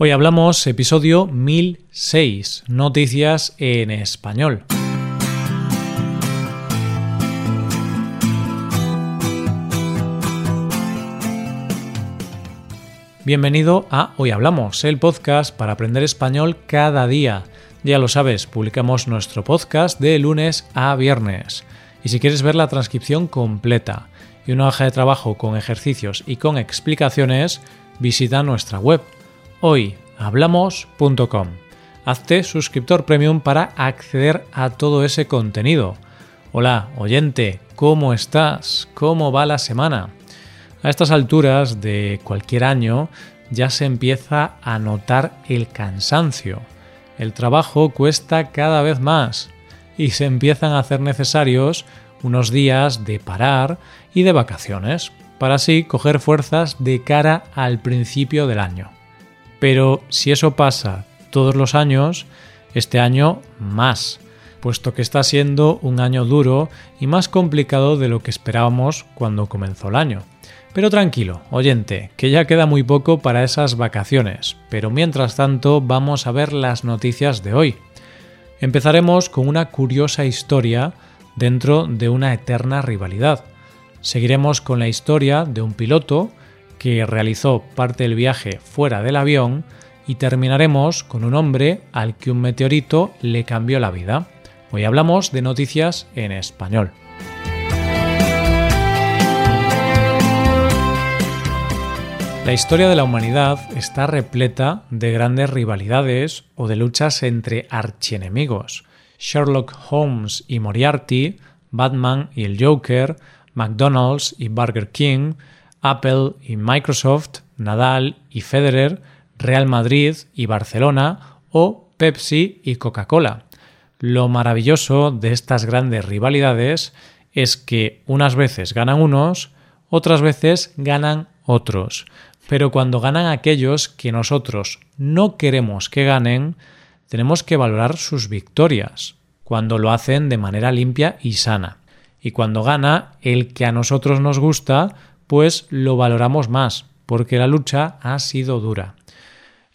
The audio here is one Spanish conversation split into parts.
Hoy hablamos episodio 1006, noticias en español. Bienvenido a Hoy Hablamos, el podcast para aprender español cada día. Ya lo sabes, publicamos nuestro podcast de lunes a viernes. Y si quieres ver la transcripción completa y una hoja de trabajo con ejercicios y con explicaciones, visita nuestra web hoyhablamos.com. Hazte suscriptor premium para acceder a todo ese contenido. Hola, oyente, ¿cómo estás? ¿Cómo va la semana? A estas alturas de cualquier año ya se empieza a notar el cansancio. El trabajo cuesta cada vez más y se empiezan a hacer necesarios unos días de parar y de vacaciones, para así coger fuerzas de cara al principio del año. Pero si eso pasa todos los años, este año más, puesto que está siendo un año duro y más complicado de lo que esperábamos cuando comenzó el año. Pero tranquilo, oyente, que ya queda muy poco para esas vacaciones, pero mientras tanto vamos a ver las noticias de hoy. Empezaremos con una curiosa historia dentro de una eterna rivalidad. Seguiremos con la historia de un piloto que realizó parte del viaje fuera del avión y terminaremos con un hombre al que un meteorito le cambió la vida. Hoy hablamos de noticias en español. La historia de la humanidad está repleta de grandes rivalidades o de luchas entre archienemigos. Sherlock Holmes y Moriarty, Batman y el Joker, McDonald's y Burger King, Apple y Microsoft, Nadal y Federer, Real Madrid y Barcelona o Pepsi y Coca-Cola. Lo maravilloso de estas grandes rivalidades es que unas veces ganan unos, otras veces ganan otros. Pero cuando ganan aquellos que nosotros no queremos que ganen, tenemos que valorar sus victorias, cuando lo hacen de manera limpia y sana. Y cuando gana el que a nosotros nos gusta, pues lo valoramos más, porque la lucha ha sido dura.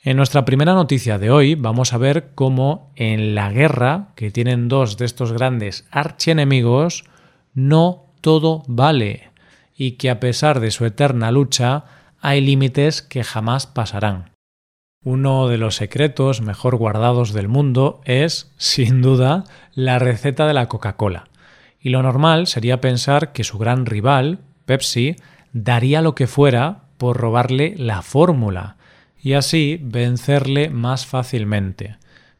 En nuestra primera noticia de hoy vamos a ver cómo en la guerra que tienen dos de estos grandes archienemigos, no todo vale y que a pesar de su eterna lucha hay límites que jamás pasarán. Uno de los secretos mejor guardados del mundo es, sin duda, la receta de la Coca-Cola. Y lo normal sería pensar que su gran rival, Pepsi, daría lo que fuera por robarle la fórmula y así vencerle más fácilmente.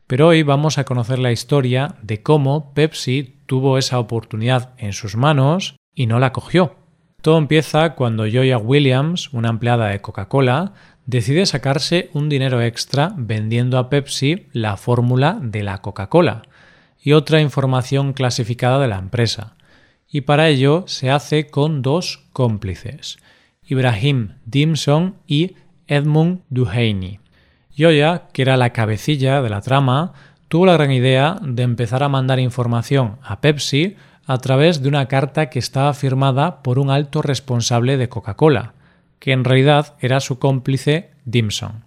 Pero hoy vamos a conocer la historia de cómo Pepsi tuvo esa oportunidad en sus manos y no la cogió. Todo empieza cuando Joya Williams, una empleada de Coca-Cola, decide sacarse un dinero extra vendiendo a Pepsi la fórmula de la Coca-Cola y otra información clasificada de la empresa y para ello se hace con dos cómplices, Ibrahim Dimson y Edmund Duhaney. Yoya, que era la cabecilla de la trama, tuvo la gran idea de empezar a mandar información a Pepsi a través de una carta que estaba firmada por un alto responsable de Coca-Cola, que en realidad era su cómplice Dimson.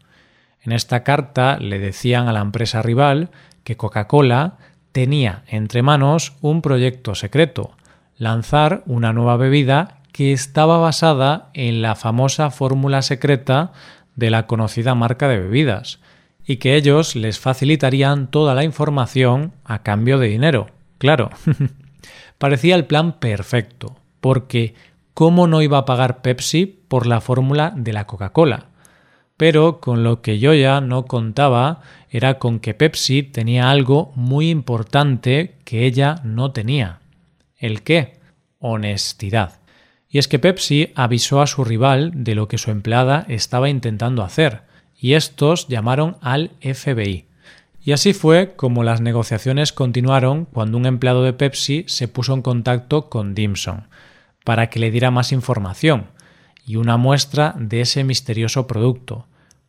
En esta carta le decían a la empresa rival que Coca-Cola tenía entre manos un proyecto secreto, lanzar una nueva bebida que estaba basada en la famosa fórmula secreta de la conocida marca de bebidas, y que ellos les facilitarían toda la información a cambio de dinero. Claro, parecía el plan perfecto, porque ¿cómo no iba a pagar Pepsi por la fórmula de la Coca-Cola? Pero con lo que yo ya no contaba era con que Pepsi tenía algo muy importante que ella no tenía. ¿El qué? Honestidad. Y es que Pepsi avisó a su rival de lo que su empleada estaba intentando hacer, y estos llamaron al FBI. Y así fue como las negociaciones continuaron cuando un empleado de Pepsi se puso en contacto con Dimson para que le diera más información y una muestra de ese misterioso producto.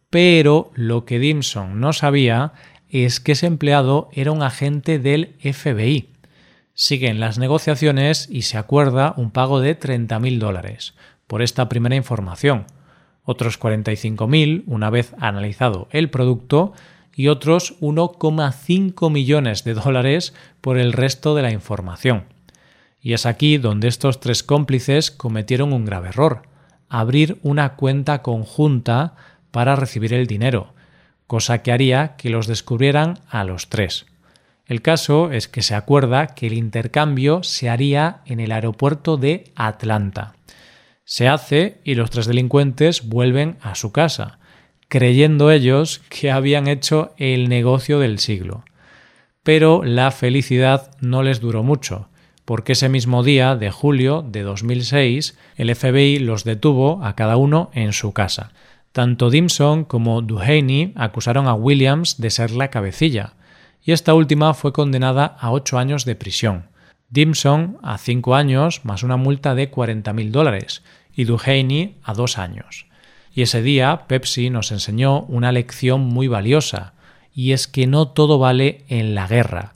Pero lo que Dimson no sabía es que ese empleado era un agente del FBI Siguen las negociaciones y se acuerda un pago de 30.000 dólares por esta primera información. otros 45.000 una vez analizado el producto y otros 1,5 millones de dólares por el resto de la información. Y es aquí donde estos tres cómplices cometieron un grave error, abrir una cuenta conjunta para recibir el dinero, cosa que haría que los descubrieran a los tres. El caso es que se acuerda que el intercambio se haría en el aeropuerto de Atlanta. Se hace y los tres delincuentes vuelven a su casa, creyendo ellos que habían hecho el negocio del siglo. Pero la felicidad no les duró mucho, porque ese mismo día de julio de 2006 el FBI los detuvo a cada uno en su casa. Tanto Dimson como Duhaney acusaron a Williams de ser la cabecilla, y esta última fue condenada a ocho años de prisión. Dimson a cinco años más una multa de 40.000 dólares y Duhaney a dos años. Y ese día Pepsi nos enseñó una lección muy valiosa, y es que no todo vale en la guerra.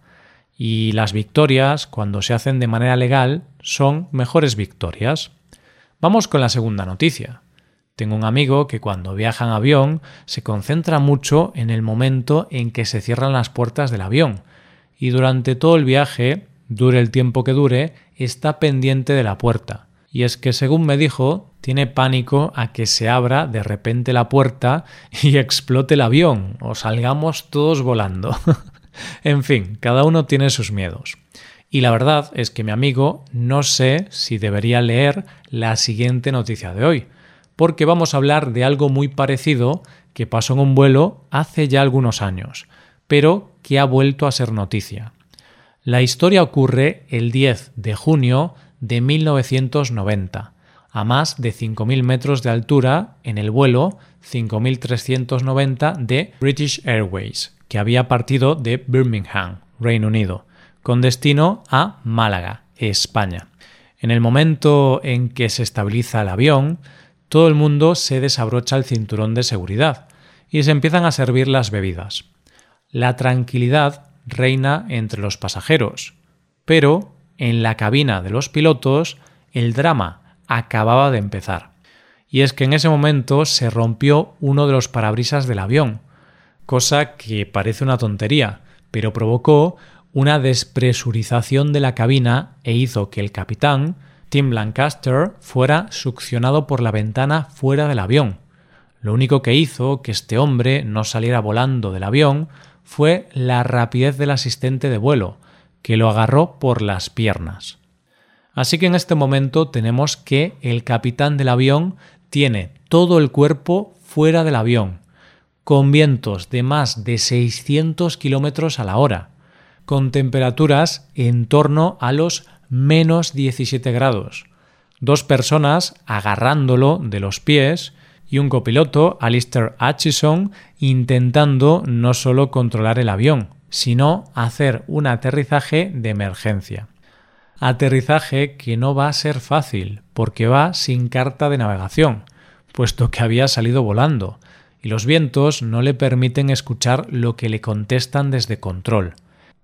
Y las victorias, cuando se hacen de manera legal, son mejores victorias. Vamos con la segunda noticia. Tengo un amigo que cuando viaja en avión se concentra mucho en el momento en que se cierran las puertas del avión y durante todo el viaje, dure el tiempo que dure, está pendiente de la puerta. Y es que, según me dijo, tiene pánico a que se abra de repente la puerta y explote el avión o salgamos todos volando. en fin, cada uno tiene sus miedos. Y la verdad es que mi amigo no sé si debería leer la siguiente noticia de hoy, porque vamos a hablar de algo muy parecido que pasó en un vuelo hace ya algunos años, pero que ha vuelto a ser noticia. La historia ocurre el 10 de junio de 1990, a más de 5.000 metros de altura en el vuelo 5.390 de British Airways, que había partido de Birmingham, Reino Unido, con destino a Málaga, España. En el momento en que se estabiliza el avión, todo el mundo se desabrocha el cinturón de seguridad y se empiezan a servir las bebidas. La tranquilidad reina entre los pasajeros, pero en la cabina de los pilotos el drama acababa de empezar. Y es que en ese momento se rompió uno de los parabrisas del avión, cosa que parece una tontería, pero provocó una despresurización de la cabina e hizo que el capitán Tim Lancaster fuera succionado por la ventana fuera del avión. Lo único que hizo que este hombre no saliera volando del avión fue la rapidez del asistente de vuelo, que lo agarró por las piernas. Así que en este momento tenemos que el capitán del avión tiene todo el cuerpo fuera del avión, con vientos de más de 600 kilómetros a la hora, con temperaturas en torno a los menos 17 grados, dos personas agarrándolo de los pies y un copiloto, Alistair Atchison, intentando no solo controlar el avión, sino hacer un aterrizaje de emergencia. Aterrizaje que no va a ser fácil, porque va sin carta de navegación, puesto que había salido volando, y los vientos no le permiten escuchar lo que le contestan desde control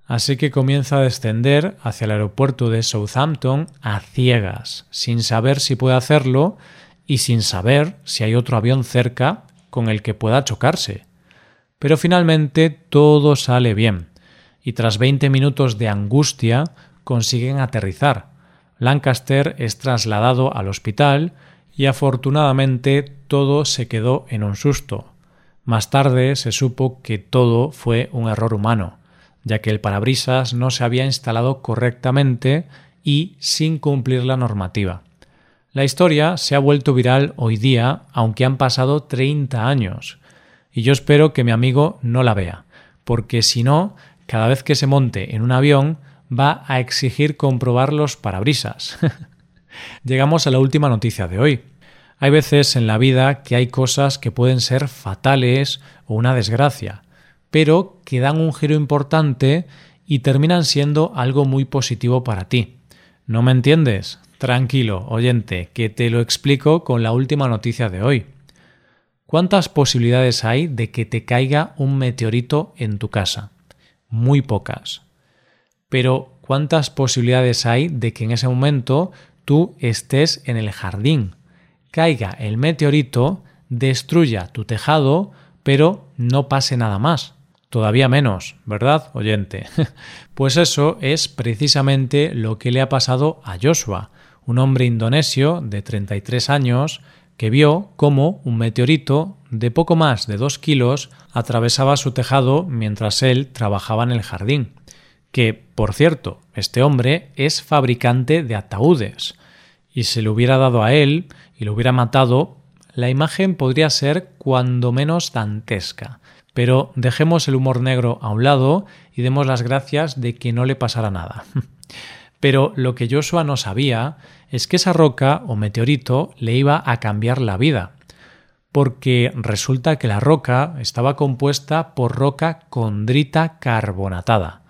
así que comienza a descender hacia el aeropuerto de Southampton a ciegas, sin saber si puede hacerlo y sin saber si hay otro avión cerca con el que pueda chocarse. Pero finalmente todo sale bien, y tras 20 minutos de angustia consiguen aterrizar. Lancaster es trasladado al hospital y afortunadamente todo se quedó en un susto. Más tarde se supo que todo fue un error humano ya que el parabrisas no se había instalado correctamente y sin cumplir la normativa. La historia se ha vuelto viral hoy día, aunque han pasado 30 años, y yo espero que mi amigo no la vea, porque si no, cada vez que se monte en un avión va a exigir comprobar los parabrisas. Llegamos a la última noticia de hoy. Hay veces en la vida que hay cosas que pueden ser fatales o una desgracia, pero que dan un giro importante y terminan siendo algo muy positivo para ti. ¿No me entiendes? Tranquilo, oyente, que te lo explico con la última noticia de hoy. ¿Cuántas posibilidades hay de que te caiga un meteorito en tu casa? Muy pocas. Pero ¿cuántas posibilidades hay de que en ese momento tú estés en el jardín, caiga el meteorito, destruya tu tejado, pero no pase nada más. Todavía menos, ¿verdad, oyente? pues eso es precisamente lo que le ha pasado a Joshua, un hombre indonesio de 33 años que vio cómo un meteorito de poco más de dos kilos atravesaba su tejado mientras él trabajaba en el jardín. Que, por cierto, este hombre es fabricante de ataúdes. Y si le hubiera dado a él y lo hubiera matado, la imagen podría ser cuando menos dantesca. Pero dejemos el humor negro a un lado y demos las gracias de que no le pasara nada. Pero lo que Joshua no sabía es que esa roca o meteorito le iba a cambiar la vida, porque resulta que la roca estaba compuesta por roca condrita carbonatada,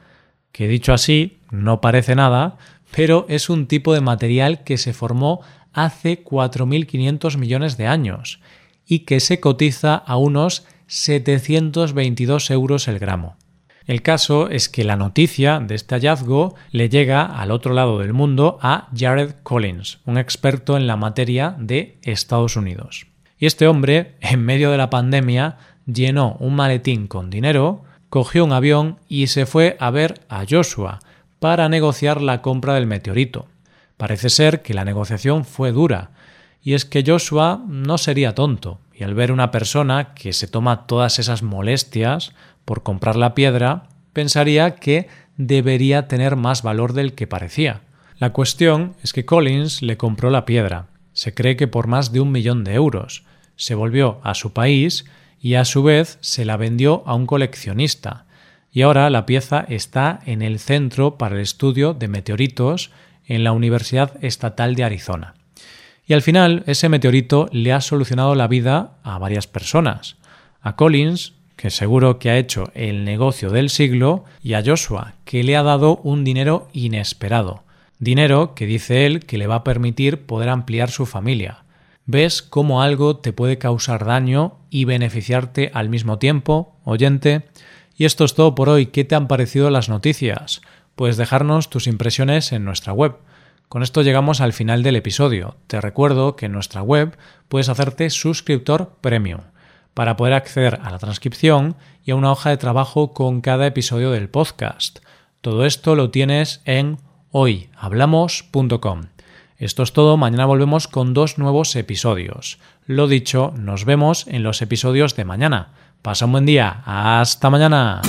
que dicho así no parece nada, pero es un tipo de material que se formó hace 4.500 millones de años y que se cotiza a unos 722 euros el gramo. El caso es que la noticia de este hallazgo le llega al otro lado del mundo a Jared Collins, un experto en la materia de Estados Unidos. Y este hombre, en medio de la pandemia, llenó un maletín con dinero, cogió un avión y se fue a ver a Joshua para negociar la compra del meteorito. Parece ser que la negociación fue dura, y es que Joshua no sería tonto, y al ver una persona que se toma todas esas molestias por comprar la piedra, pensaría que debería tener más valor del que parecía. La cuestión es que Collins le compró la piedra, se cree que por más de un millón de euros, se volvió a su país y a su vez se la vendió a un coleccionista, y ahora la pieza está en el Centro para el Estudio de Meteoritos en la Universidad Estatal de Arizona. Y al final ese meteorito le ha solucionado la vida a varias personas. A Collins que seguro que ha hecho el negocio del siglo, y a Joshua, que le ha dado un dinero inesperado. Dinero que dice él que le va a permitir poder ampliar su familia. ¿Ves cómo algo te puede causar daño y beneficiarte al mismo tiempo, oyente? Y esto es todo por hoy. ¿Qué te han parecido las noticias? Puedes dejarnos tus impresiones en nuestra web. Con esto llegamos al final del episodio. Te recuerdo que en nuestra web puedes hacerte suscriptor premium para poder acceder a la transcripción y a una hoja de trabajo con cada episodio del podcast. Todo esto lo tienes en hoyhablamos.com. Esto es todo, mañana volvemos con dos nuevos episodios. Lo dicho, nos vemos en los episodios de mañana. Pasa un buen día, hasta mañana.